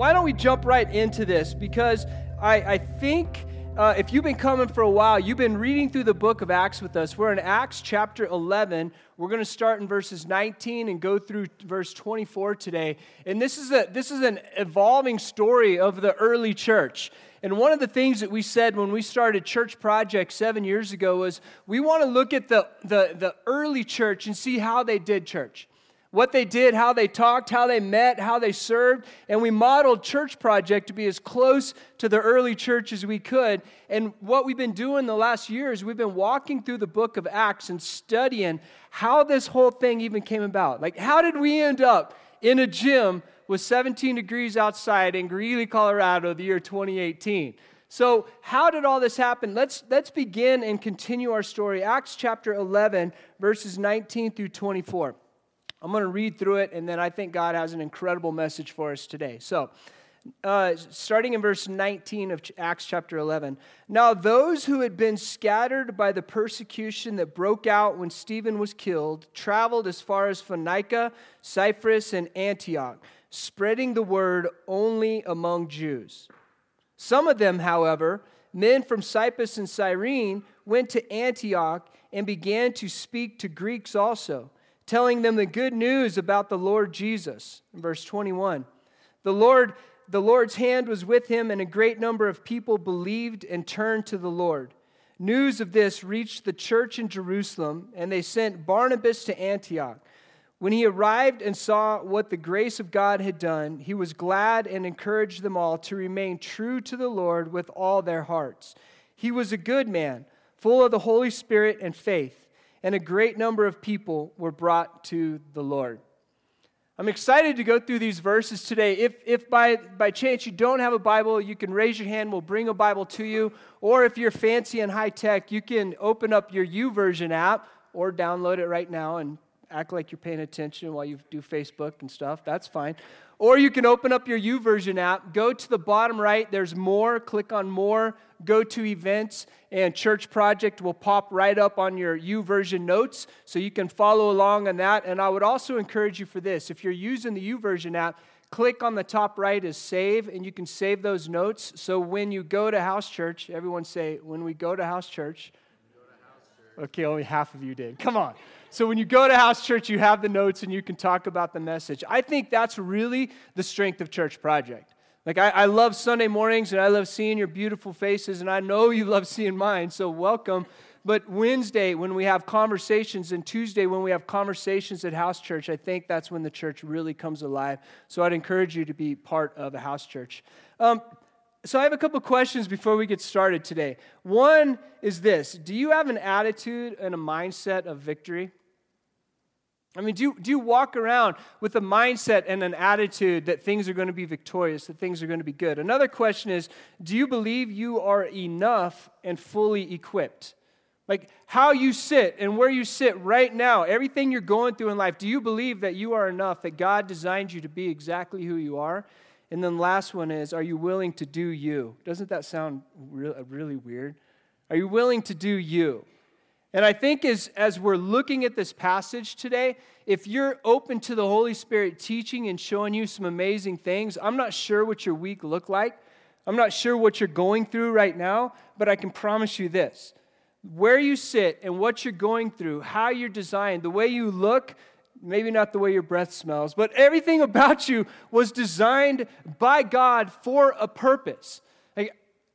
why don't we jump right into this? Because I, I think uh, if you've been coming for a while, you've been reading through the book of Acts with us. We're in Acts chapter 11. We're going to start in verses 19 and go through verse 24 today. And this is, a, this is an evolving story of the early church. And one of the things that we said when we started Church Project seven years ago was we want to look at the, the, the early church and see how they did church what they did, how they talked, how they met, how they served. And we modeled Church Project to be as close to the early church as we could. And what we've been doing the last year is we've been walking through the book of Acts and studying how this whole thing even came about. Like, how did we end up in a gym with 17 degrees outside in Greeley, Colorado, the year 2018? So, how did all this happen? Let's, let's begin and continue our story. Acts chapter 11, verses 19 through 24. I'm going to read through it, and then I think God has an incredible message for us today. So, uh, starting in verse 19 of Acts chapter 11. Now, those who had been scattered by the persecution that broke out when Stephen was killed traveled as far as Phoenicia, Cyprus, and Antioch, spreading the word only among Jews. Some of them, however, men from Cyprus and Cyrene, went to Antioch and began to speak to Greeks also telling them the good news about the Lord Jesus. In verse 21. The Lord the Lord's hand was with him and a great number of people believed and turned to the Lord. News of this reached the church in Jerusalem and they sent Barnabas to Antioch. When he arrived and saw what the grace of God had done, he was glad and encouraged them all to remain true to the Lord with all their hearts. He was a good man, full of the Holy Spirit and faith and a great number of people were brought to the Lord. I'm excited to go through these verses today. If, if by, by chance you don't have a Bible, you can raise your hand. We'll bring a Bible to you. Or if you're fancy and high tech, you can open up your YouVersion app or download it right now and act like you're paying attention while you do Facebook and stuff. That's fine. Or you can open up your YouVersion app, go to the bottom right, there's more, click on more, go to events, and Church Project will pop right up on your YouVersion notes so you can follow along on that. And I would also encourage you for this if you're using the YouVersion app, click on the top right is save, and you can save those notes. So when you go to house church, everyone say, when we go to house church. Go to house church. Okay, only half of you did. Come on. So when you go to house church, you have the notes and you can talk about the message. I think that's really the strength of Church Project. Like, I, I love Sunday mornings and I love seeing your beautiful faces, and I know you love seeing mine, so welcome. But Wednesday, when we have conversations, and Tuesday, when we have conversations at house church, I think that's when the church really comes alive. So I'd encourage you to be part of a house church. Um, so I have a couple questions before we get started today. One is this Do you have an attitude and a mindset of victory? I mean, do you, do you walk around with a mindset and an attitude that things are going to be victorious, that things are going to be good? Another question is do you believe you are enough and fully equipped? Like how you sit and where you sit right now, everything you're going through in life, do you believe that you are enough, that God designed you to be exactly who you are? And then the last one is are you willing to do you? Doesn't that sound really weird? Are you willing to do you? And I think as, as we're looking at this passage today, if you're open to the Holy Spirit teaching and showing you some amazing things, I'm not sure what your week looked like. I'm not sure what you're going through right now, but I can promise you this. Where you sit and what you're going through, how you're designed, the way you look, maybe not the way your breath smells, but everything about you was designed by God for a purpose.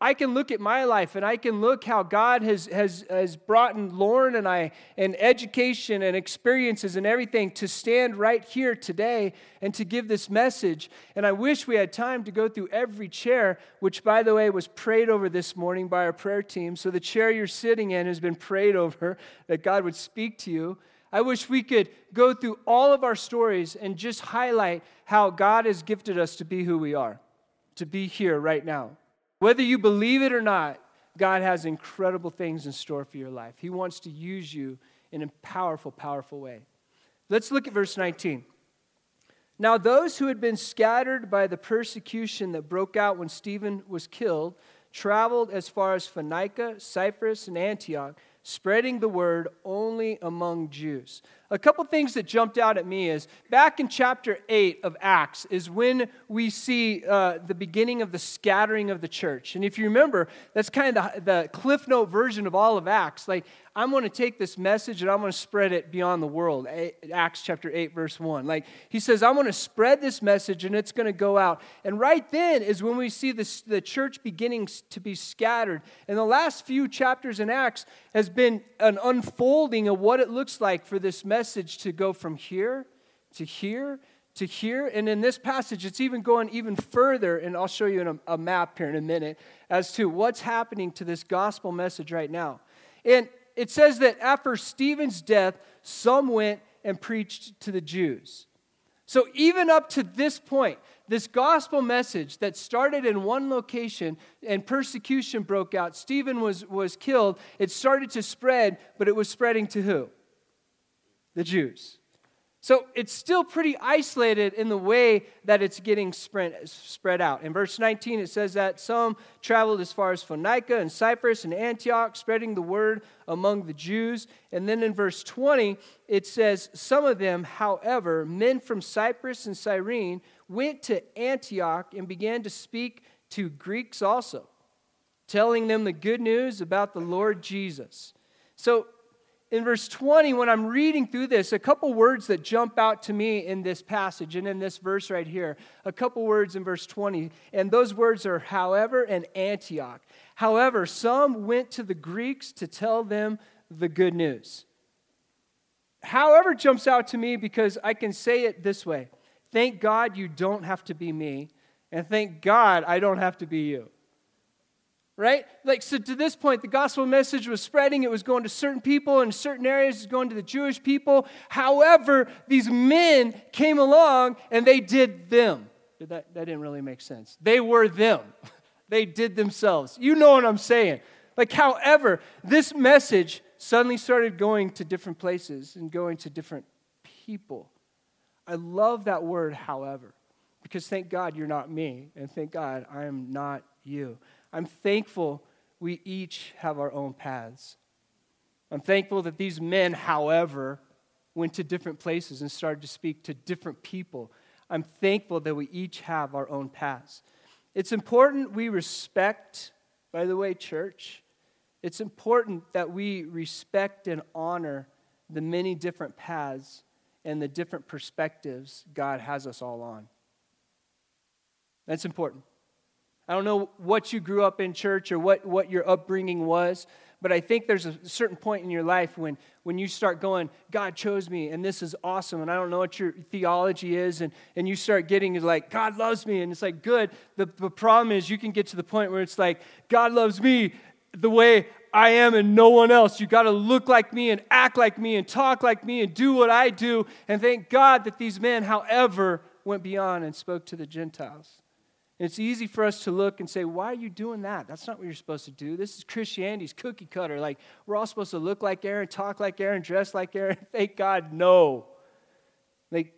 I can look at my life and I can look how God has, has, has brought in Lauren and I and education and experiences and everything to stand right here today and to give this message. And I wish we had time to go through every chair, which, by the way, was prayed over this morning by our prayer team. So the chair you're sitting in has been prayed over that God would speak to you. I wish we could go through all of our stories and just highlight how God has gifted us to be who we are, to be here right now. Whether you believe it or not, God has incredible things in store for your life. He wants to use you in a powerful, powerful way. Let's look at verse 19. Now, those who had been scattered by the persecution that broke out when Stephen was killed traveled as far as Phoenicia, Cyprus, and Antioch, spreading the word only among Jews. A couple things that jumped out at me is back in chapter 8 of Acts is when we see uh, the beginning of the scattering of the church. And if you remember, that's kind of the, the Cliff Note version of all of Acts. Like, I'm going to take this message and I'm going to spread it beyond the world. Acts chapter 8, verse 1. Like he says, I'm going to spread this message and it's going to go out. And right then is when we see this, the church beginning to be scattered. And the last few chapters in Acts has been an unfolding of what it looks like for this message to go from here to here to here. And in this passage, it's even going even further. And I'll show you in a, a map here in a minute as to what's happening to this gospel message right now. And it says that after Stephen's death, some went and preached to the Jews. So, even up to this point, this gospel message that started in one location and persecution broke out, Stephen was, was killed, it started to spread, but it was spreading to who? The Jews. So it's still pretty isolated in the way that it's getting spread, out. In verse 19, it says that some traveled as far as Phoenicia and Cyprus and Antioch, spreading the word among the Jews. And then in verse 20, it says, Some of them, however, men from Cyprus and Cyrene, went to Antioch and began to speak to Greeks also, telling them the good news about the Lord Jesus. So in verse 20, when I'm reading through this, a couple words that jump out to me in this passage and in this verse right here. A couple words in verse 20, and those words are however and Antioch. However, some went to the Greeks to tell them the good news. However, jumps out to me because I can say it this way Thank God you don't have to be me, and thank God I don't have to be you right? Like, so to this point, the gospel message was spreading. It was going to certain people in certain areas, it was going to the Jewish people. However, these men came along and they did them. That, that didn't really make sense. They were them, they did themselves. You know what I'm saying. Like, however, this message suddenly started going to different places and going to different people. I love that word, however, because thank God you're not me, and thank God I am not you. I'm thankful we each have our own paths. I'm thankful that these men, however, went to different places and started to speak to different people. I'm thankful that we each have our own paths. It's important we respect, by the way, church, it's important that we respect and honor the many different paths and the different perspectives God has us all on. That's important. I don't know what you grew up in church or what, what your upbringing was, but I think there's a certain point in your life when, when you start going, God chose me and this is awesome, and I don't know what your theology is, and, and you start getting like, God loves me, and it's like, good. The, the problem is you can get to the point where it's like, God loves me the way I am and no one else. You got to look like me and act like me and talk like me and do what I do. And thank God that these men, however, went beyond and spoke to the Gentiles. It's easy for us to look and say, why are you doing that? That's not what you're supposed to do. This is Christianity's cookie cutter. Like, we're all supposed to look like Aaron, talk like Aaron, dress like Aaron. Thank God, no. Like,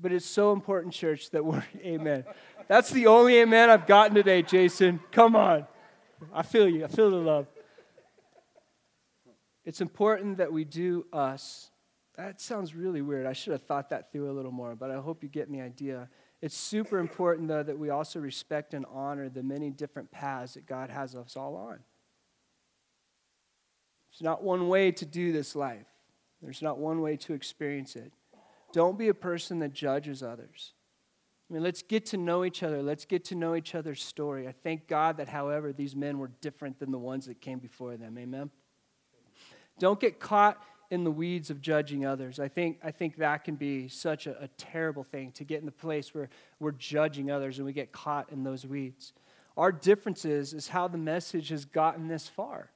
but it's so important, church, that we're, amen. That's the only amen I've gotten today, Jason. Come on. I feel you. I feel the love. It's important that we do us. That sounds really weird. I should have thought that through a little more, but I hope you get the idea. It's super important, though, that we also respect and honor the many different paths that God has us all on. There's not one way to do this life, there's not one way to experience it. Don't be a person that judges others. I mean, let's get to know each other. Let's get to know each other's story. I thank God that, however, these men were different than the ones that came before them. Amen. Don't get caught in the weeds of judging others. I think, I think that can be such a, a terrible thing to get in the place where we're judging others and we get caught in those weeds. Our differences is how the message has gotten this far.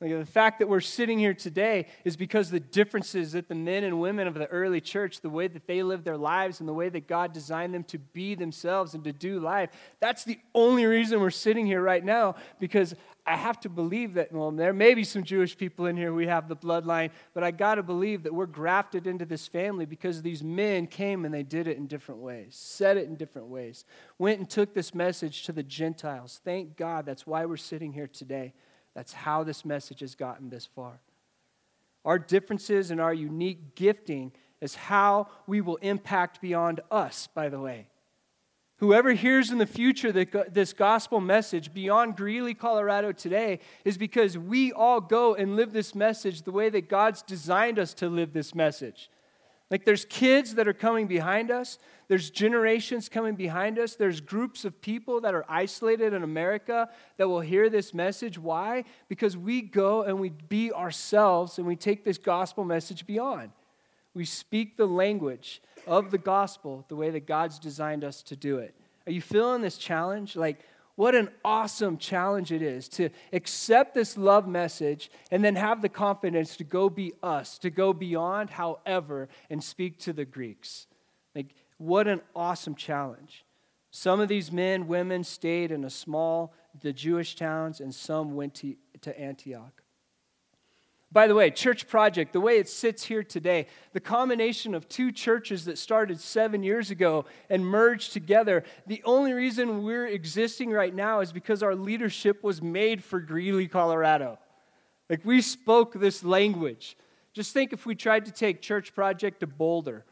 Like the fact that we're sitting here today is because the differences that the men and women of the early church, the way that they lived their lives and the way that God designed them to be themselves and to do life, that's the only reason we're sitting here right now because I have to believe that, well, there may be some Jewish people in here, we have the bloodline, but I got to believe that we're grafted into this family because these men came and they did it in different ways, said it in different ways, went and took this message to the Gentiles. Thank God that's why we're sitting here today. That's how this message has gotten this far. Our differences and our unique gifting is how we will impact beyond us, by the way. Whoever hears in the future this gospel message beyond Greeley, Colorado today is because we all go and live this message the way that God's designed us to live this message. Like there's kids that are coming behind us, there's generations coming behind us, there's groups of people that are isolated in America that will hear this message. Why? Because we go and we be ourselves and we take this gospel message beyond. We speak the language of the gospel the way that God's designed us to do it. Are you feeling this challenge? Like, what an awesome challenge it is to accept this love message and then have the confidence to go be us, to go beyond, however, and speak to the Greeks. Like, what an awesome challenge. Some of these men, women stayed in a small, the Jewish towns, and some went to, to Antioch. By the way, Church Project, the way it sits here today, the combination of two churches that started seven years ago and merged together, the only reason we're existing right now is because our leadership was made for Greeley, Colorado. Like we spoke this language. Just think if we tried to take Church Project to Boulder.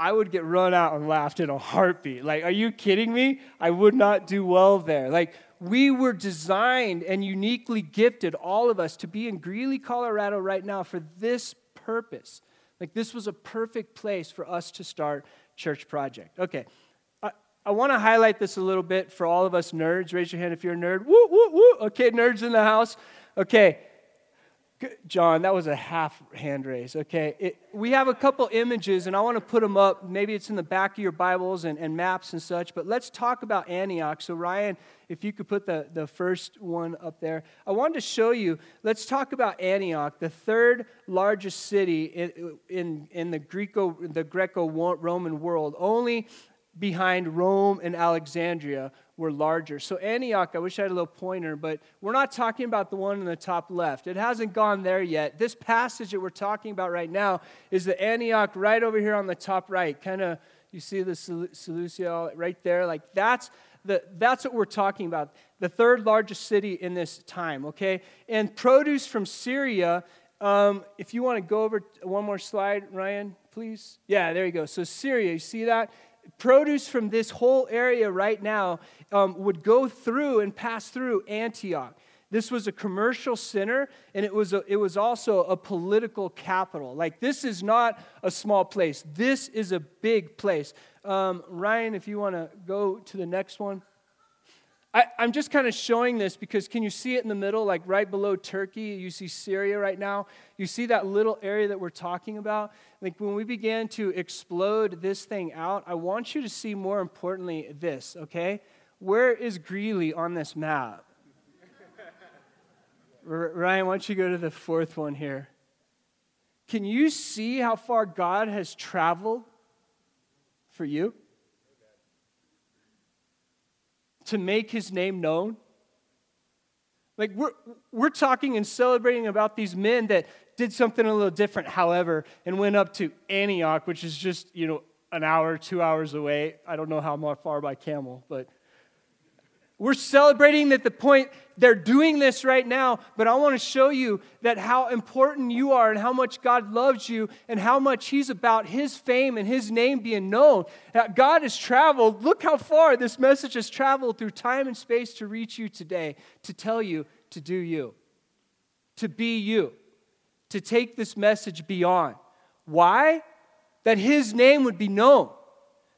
I would get run out and laughed in a heartbeat. Like, are you kidding me? I would not do well there. Like, we were designed and uniquely gifted, all of us, to be in Greeley, Colorado right now for this purpose. Like, this was a perfect place for us to start Church Project. Okay, I, I want to highlight this a little bit for all of us nerds. Raise your hand if you're a nerd. Woo, woo, woo. Okay, nerds in the house. Okay, John, that was a half hand raise. Okay. It, we have a couple images, and I want to put them up. Maybe it's in the back of your Bibles and, and, maps and such, but let's talk about Antioch. So, Ryan, if you could put the, the first one up there. I wanted to show you, let's talk about Antioch, the third largest city in, in, in the, Greco, the Greco Roman world, only behind Rome and Alexandria, were larger. So, Antioch, I wish I had a little pointer, but we're not talking about the one in the top left. It hasn't gone there yet. This passage that we're talking about right now is the Antioch right over here on the top right. Kind of, you see the Seleucia right there? Like, that's. The, that's what we're talking about. The third largest city in this time, okay? And produce from Syria, um, if you want to go over one more slide, Ryan, please. Yeah, there you go. So, Syria, you see that? Produce from this whole area right now um, would go through and pass through Antioch. This was a commercial center, and it was, a, it was also a political capital. Like, this is not a small place, this is a big place. Um, Ryan, if you want to go to the next one. I, am just kind of showing this because can you see it in the middle, like right below Turkey? You see Syria right now. You see that little area that we're talking about? Like when we began to explode this thing out, I want you to see more importantly this, okay? Where is Greeley on this map? Ryan, why don't you go to the fourth one here? Can you see how far God has traveled for you? To make his name known? Like, we're, we're talking and celebrating about these men that did something a little different, however, and went up to Antioch, which is just, you know, an hour, two hours away. I don't know how far by camel, but we're celebrating that the point they're doing this right now, but I want to show you that how important you are and how much God loves you and how much He's about His fame and His name being known. That God has traveled. Look how far this message has traveled through time and space to reach you today, to tell you to do you, to be you, to take this message beyond. Why? That His name would be known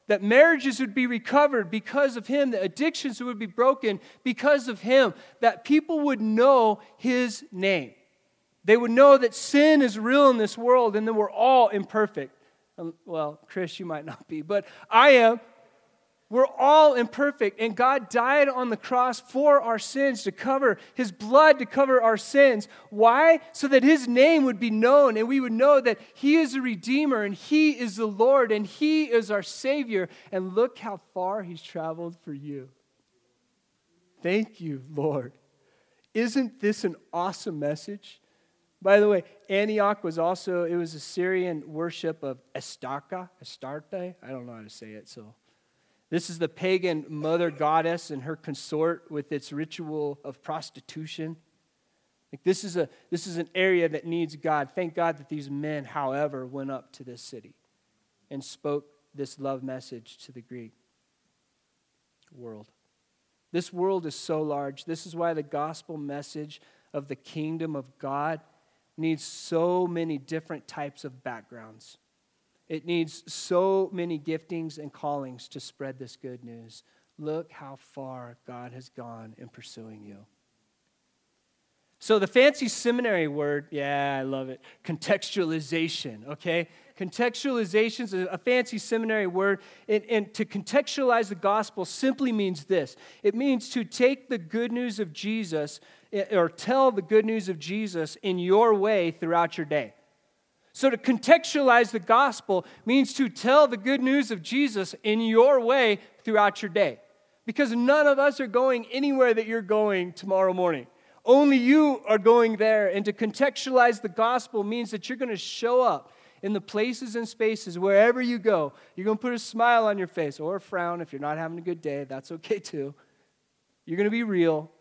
that marriages would be recovered because of him, that addictions would be broken because of him, that people would know his name. They would know that sin is real in this world and that we're all imperfect. Um, well, Chris, you might not be, but I am. We're all imperfect, and God died on the cross for our sins to cover His blood to cover our sins. Why? So that His name would be known, and we would know that He is a Redeemer, and He is the Lord, and He is our Savior. And look how far He's traveled for you. Thank you, Lord. Isn't this an awesome message? By the way, Antioch was also, it was a Syrian worship of Astarte, Astarte. I don't know how to say it, so this is the pagan mother goddess and her consort with its ritual of prostitution. Like this is a this is an area that needs God. Thank God that these men, however, went up to this city and spoke this love message to the Greek world. This world is so large. This is why the gospel message of the kingdom of God needs so many different types of backgrounds. It needs so many giftings and callings to spread this good news. Look how far God has gone in pursuing you. So, the fancy seminary word, yeah, I love it. Contextualization, okay? Contextualization is a fancy seminary word. And, and, to contextualize the gospel simply means this it means to take the good news of Jesus eh, or tell the good news of Jesus in your way throughout your day. So, to contextualize the gospel means to tell the good news of Jesus in your way throughout your day. Because none of us are going anywhere that you're going tomorrow morning. Only you are going there. And to contextualize the gospel means that you're going to show up in the places and spaces wherever you go. You're going to put a smile on your face or a frown if you're not having a good day. That's okay too. You're going to be real.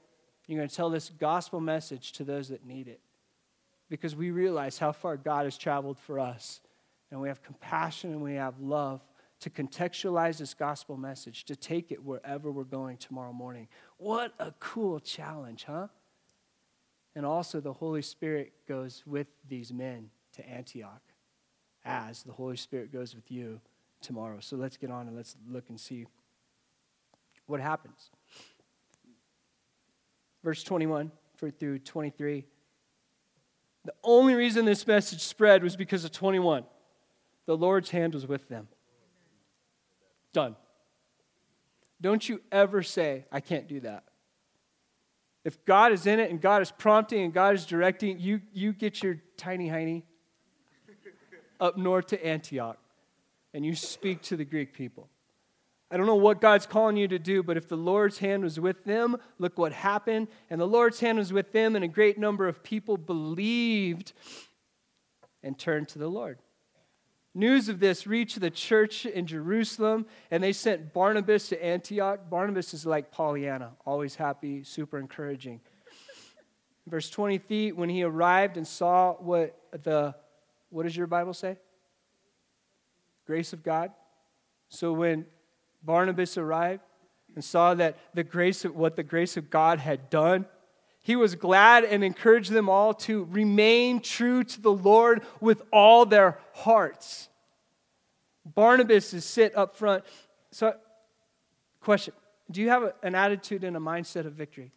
You're going to tell this gospel message to those that need it because we realize how far God has traveled for us. And we have compassion and we have love to contextualize this gospel message, to take it wherever we're going tomorrow morning. What a cool challenge, huh? And also, the Holy Spirit goes with these men to Antioch as the Holy Spirit goes with you tomorrow. So let's get on and let's look and see what happens. Verse 21 through 23. The only reason this message spread was because of 21. The Lord's hand was with them. Done. Don't you ever say, I can't do that. If God is in it and God is prompting and God is directing, you, you get your tiny hiney up north to Antioch and you speak to the Greek people. I don't know what God's calling you to do, but if the Lord's hand was with them, look what happened. And the Lord's hand was with them, and a great number of people believed and turned to the Lord. News of this reached the church in Jerusalem, and they sent Barnabas to Antioch. Barnabas is like Pollyanna, always happy, super encouraging. Verse 20 feet, when he arrived and saw what the, what does your Bible say? Grace of God. So when Barnabas arrived and saw that the grace of what the grace of God had done, he was glad and encouraged them all to remain true to the Lord with all their hearts. Barnabas is sit up front. So, question Do you have an attitude and a mindset of victory?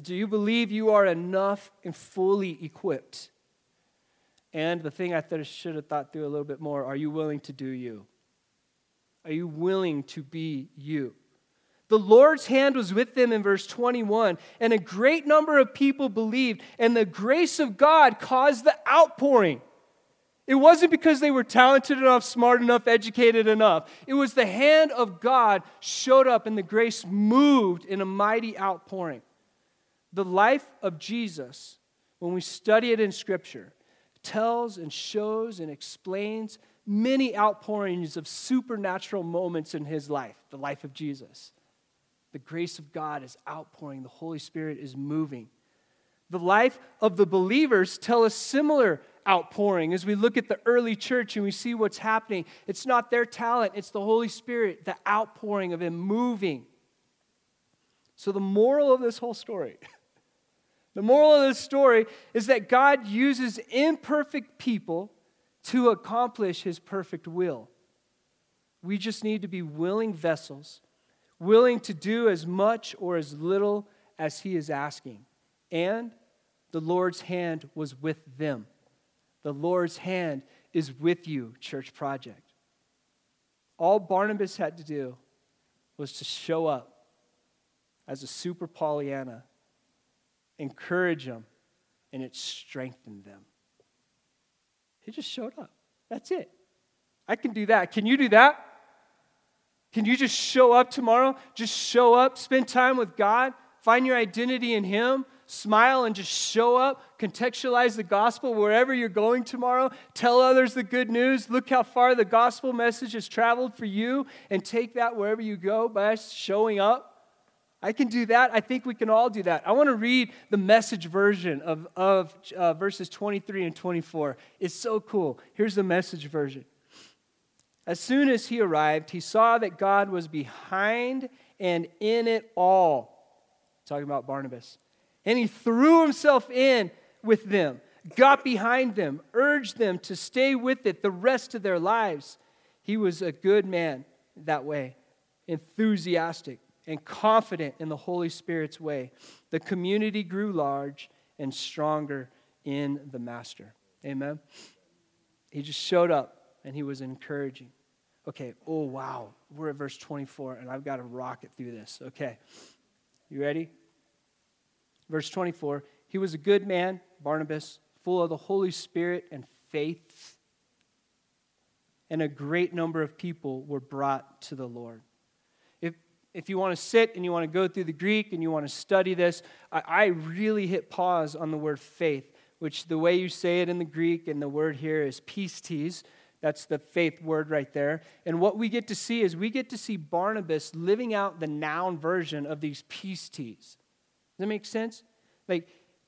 Do you believe you are enough and fully equipped? And the thing I I should have thought through a little bit more are you willing to do you? Are you willing to be you? The Lord's hand was with them in verse 21, and a great number of people believed, and the grace of God caused the outpouring. It wasn't because they were talented enough, smart enough, educated enough. It was the hand of God showed up, and the grace moved in a mighty outpouring. The life of Jesus, when we study it in Scripture, tells and shows and explains many outpourings of supernatural moments in his life, the life of Jesus. The grace of God is outpouring, the Holy Spirit is moving. The life of the believers tell a similar outpouring as we look at the early church and we see what's happening. It's not their talent, it's the Holy Spirit, the outpouring of Him moving. So, the moral of this whole story, the moral of this story is that God uses imperfect people to accomplish His perfect will. We just need to be willing vessels willing to do as much or as little as he is asking. And the Lord's hand was with them. The Lord's hand is with you, Church Project. All Barnabas had to do was to show up as a super Pollyanna, encourage them, and it strengthened them. He just showed up. That's it. I can do that. Can you do that? Can you just show up tomorrow? Just show up, spend time with God, find your identity in Him, smile and just show up, contextualize the gospel wherever you're going tomorrow, tell others the good news, look how far the gospel message has traveled for you, and take that wherever you go by showing up. I can do that. I think we can all do that. I want to read the message version of, of uh, verses 23 and 24. It's so cool. Here's the message version. As soon as he arrived, he saw that God was behind and in it all. Talking about Barnabas. And he threw himself in with them, got behind them, urged them to stay with it the rest of their lives. He was a good man that way, enthusiastic and confident in the Holy Spirit's way. The community grew large and stronger in the Master. Amen. He just showed up and he was encouraging. Okay, oh wow, we're at verse 24 and I've got to rocket through this. Okay, you ready? Verse 24 He was a good man, Barnabas, full of the Holy Spirit and faith, and a great number of people were brought to the Lord. If, you want to sit and you want to go through the Greek and you want to study this, I, I really hit pause on the word faith, which the way you say it in the Greek and the word here is pistis that's the faith word right there. And what we get to see is we get to see Barnabas living out the noun version of these pistis. Does that make sense? Like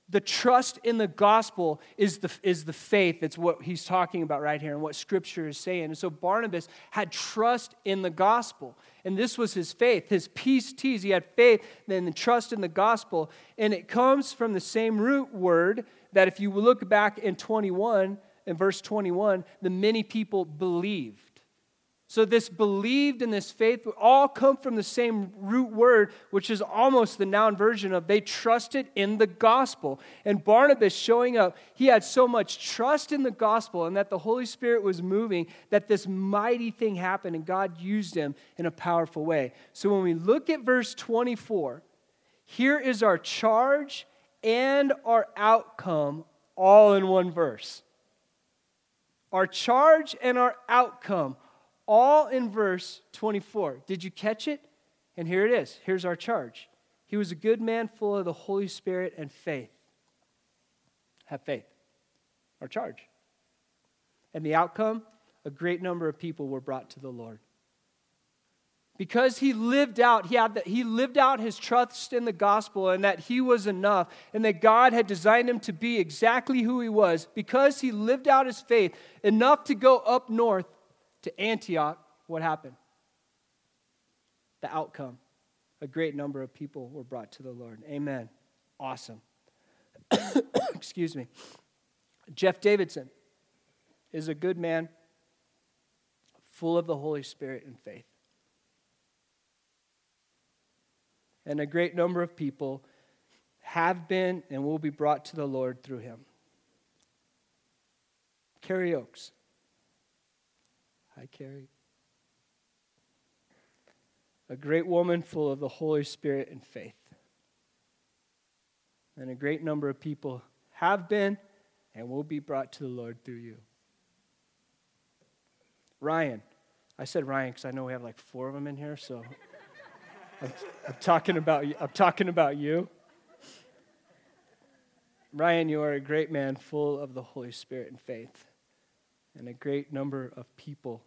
the trust in the gospel is the, is the faith. That's what he's talking about right here and what scripture is saying. And so Barnabas had trust in the gospel. And this was his faith, his pistis. He had faith and trust in the gospel. And it comes from the same root word that if you look back in 21, in verse 21, the many people believed. So, this believed and this faith all come from the same root word, which is almost the noun version of they trusted in the gospel. And Barnabas showing up, he had so much trust in the gospel and that the Holy Spirit was moving that this mighty thing happened and God used him in a powerful way. So, when we look at verse 24, here is our charge and our outcome all in one verse our charge and our outcome, all in verse 24. Did you catch it? And here it is. Here's our charge. He was a good man full of the Holy Spirit and faith. Have faith. Our charge. And the outcome, a great number of people were brought to the Lord because he lived out he had the, he lived out his trust in the gospel and that he was enough and that god had designed him to be exactly who he was because he lived out his faith enough to go up north to antioch what happened? The outcome a great number of people were brought to the lord. Amen. Awesome. Excuse me. Jeff davidson is a good man full of the holy spirit and faith. And a great number of people have been and will be brought to the Lord through him. Carrie Oaks. Hi, Carrie. A great woman full of the Holy Spirit and faith. And a great number of people have been and will be brought to the Lord through you. Ryan. I said Ryan because I know we have like four of them in here, so I'm, I'm, talking about, you. I'm talking about you. Ryan, you are a great man full of the Holy Spirit and faith. And a great number of people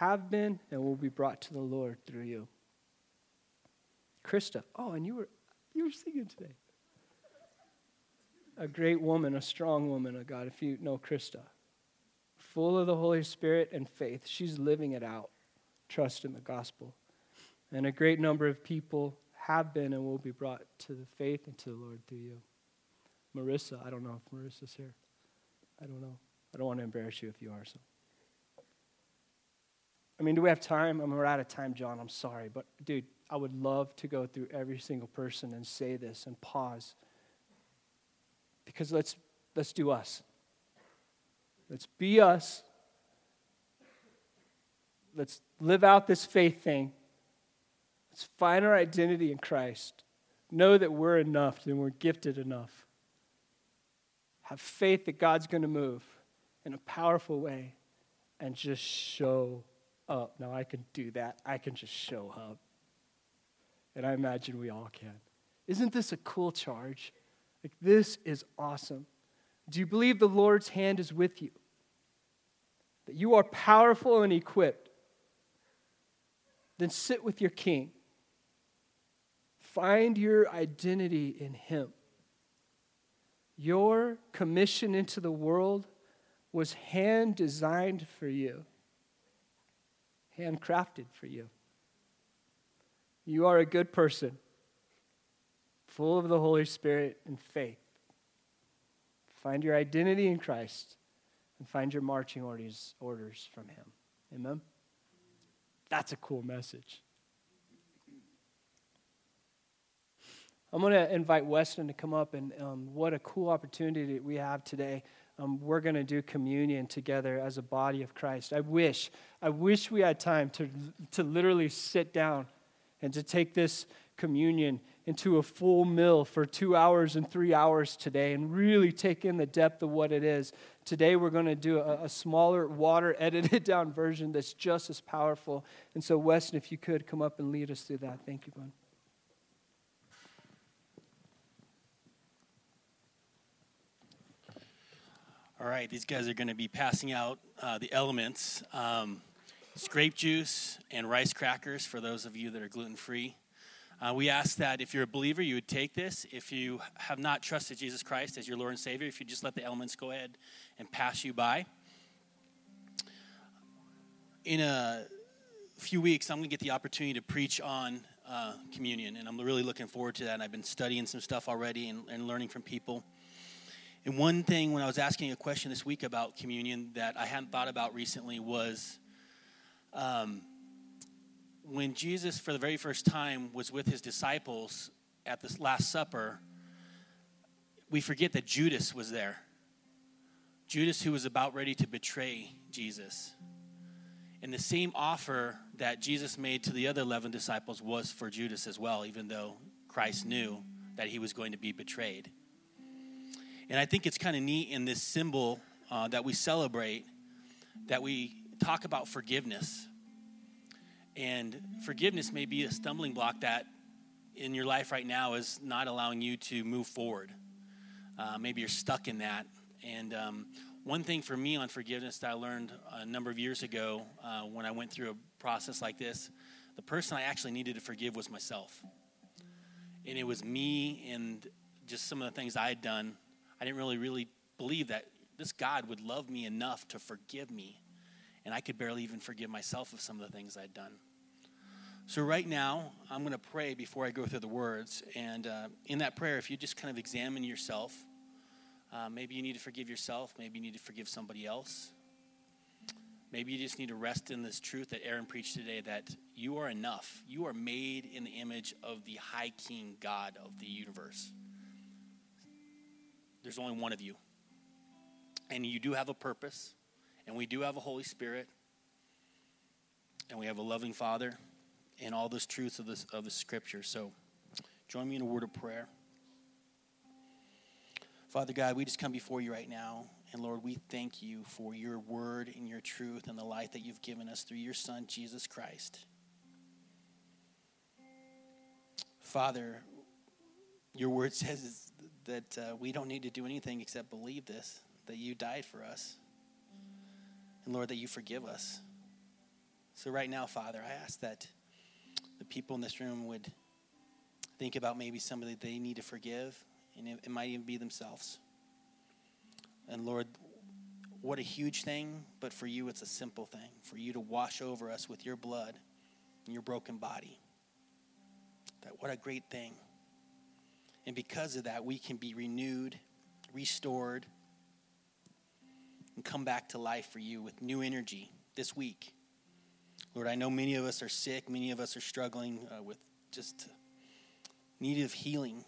have been and will be brought to the Lord through you. Krista, oh, and you were you were singing today. A great woman, a strong woman of God, if you know Krista. Full of the Holy Spirit and faith. She's living it out. Trust in the gospel. And a great number of people have been and will be brought to the faith and to the Lord through you. Marissa, I don't know if Marissa's here. I don't know. I don't want to embarrass you if you are. So. I mean, do we have time? I mean, we're out of time, John. I'm sorry. But, dude, I would love to go through every single person and say this and pause. Because let's, let's do us. Let's be us. Let's live out this faith thing. Let's find our identity in Christ. Know that we're enough and we're gifted enough. Have faith that God's going to move in a powerful way and just show up. Now, I can do that. I can just show up. And I imagine we all can. Isn't this a cool charge? Like, this is awesome. Do you believe the Lord's hand is with you? That you are powerful and equipped? Then sit with your king Find your identity in Him. Your commission into the world was hand designed for you, handcrafted for you. You are a good person, full of the Holy Spirit and faith. Find your identity in Christ and find your marching orders, orders from Him. Amen? That's a cool message. I'm going to invite Weston to come up, and um, what a cool opportunity we have today. Um, we're going to do communion together as a body of Christ. I wish, I wish we had time to, to literally sit down and to take this communion into a full meal for two hours and three hours today and really take in the depth of what it is. Today, we're going to do a, a smaller, water edited down version that's just as powerful. And so, Weston, if you could come up and lead us through that. Thank you, bud. All right, these guys are going to be passing out uh, the elements um, grape juice and rice crackers for those of you that are gluten free. Uh, we ask that if you're a believer, you would take this. If you have not trusted Jesus Christ as your Lord and Savior, if you just let the elements go ahead and pass you by. In a few weeks, I'm going to get the opportunity to preach on uh, communion, and I'm really looking forward to that. And I've been studying some stuff already and, and learning from people. And one thing when I was asking a question this week about communion that I hadn't thought about recently was um, when Jesus, for the very first time, was with his disciples at the Last Supper, we forget that Judas was there. Judas, who was about ready to betray Jesus. And the same offer that Jesus made to the other 11 disciples was for Judas as well, even though Christ knew that he was going to be betrayed. And I think it's kind of neat in this symbol uh, that we celebrate that we talk about forgiveness. And forgiveness may be a stumbling block that in your life right now is not allowing you to move forward. Uh, maybe you're stuck in that. And um, one thing for me on forgiveness that I learned a number of years ago uh, when I went through a process like this, the person I actually needed to forgive was myself. And it was me and just some of the things I had done I didn't really, really believe that this God would love me enough to forgive me. And I could barely even forgive myself of some of the things I'd done. So, right now, I'm going to pray before I go through the words. And uh, in that prayer, if you just kind of examine yourself, uh, maybe you need to forgive yourself, maybe you need to forgive somebody else. Maybe you just need to rest in this truth that Aaron preached today that you are enough. You are made in the image of the high king God of the universe there's only one of you. And you do have a purpose, and we do have a Holy Spirit, and we have a loving Father, and all those truths of, this, of the Scripture. So join me in a word of prayer. Father God, we just come before you right now. And Lord, we thank you for your word and your truth and the light that you've given us through your Son, Jesus Christ. Father, your word says that uh, we don't need to do anything except believe this that you died for us. And Lord, that you forgive us. So, right now, Father, I ask that the people in this room would think about maybe somebody they need to forgive, and it, it might even be themselves. And Lord, what a huge thing, but for you, it's a simple thing. For you to wash over us with your blood and your broken body. That what a great thing. And because of that, we can be renewed, restored, and come back to life for you with new energy this week. Lord, I know many of us are sick, many of us are struggling uh, with just need of healing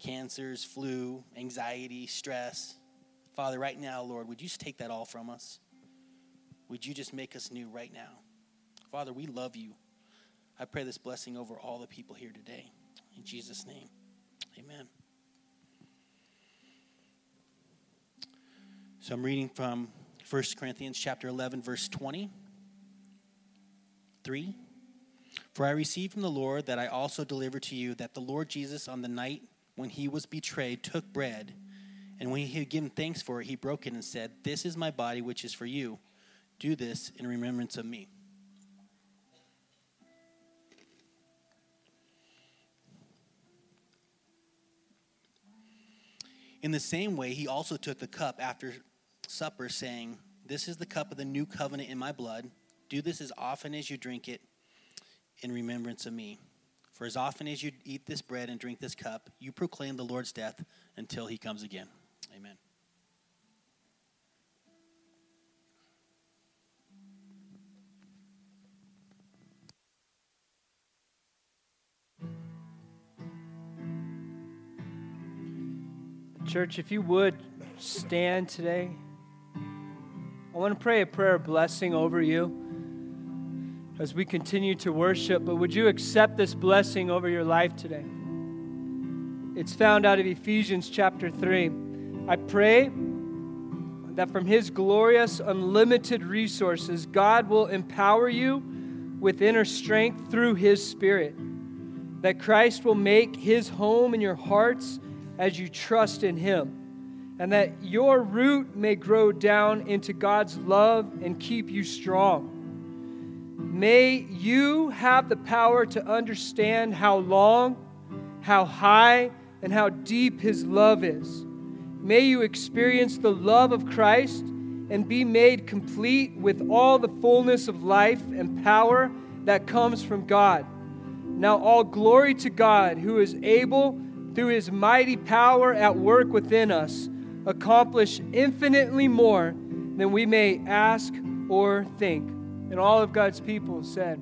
cancers, flu, anxiety, stress. Father, right now, Lord, would you just take that all from us? Would you just make us new right now? Father, we love you. I pray this blessing over all the people here today. In Jesus' name, amen. So I'm reading from 1 Corinthians chapter 11 verse 20. 3 For I received from the Lord that I also delivered to you that the Lord Jesus on the night when he was betrayed took bread and when he had given thanks for it he broke it and said this is my body which is for you do this in remembrance of me In the same way, he also took the cup after supper, saying, This is the cup of the new covenant in my blood. Do this as often as you drink it in remembrance of me. For as often as you eat this bread and drink this cup, you proclaim the Lord's death until he comes again. Amen. Church, if you would stand today, I want to pray a prayer of blessing over you as we continue to worship. But would you accept this blessing over your life today? It's found out of Ephesians chapter 3. I pray that from His glorious, unlimited resources, God will empower you with inner strength through His Spirit. That Christ will make His home in your hearts as you trust in Him, and that your root may grow down into God's love and keep you strong. May you have the power to understand how long, how high, and how deep His love is. May you experience the love of Christ and be made complete with all the fullness of life and power that comes from God. Now, all glory to God who is able through his mighty power at work within us, accomplish infinitely more than we may ask or think. And all of God's people said,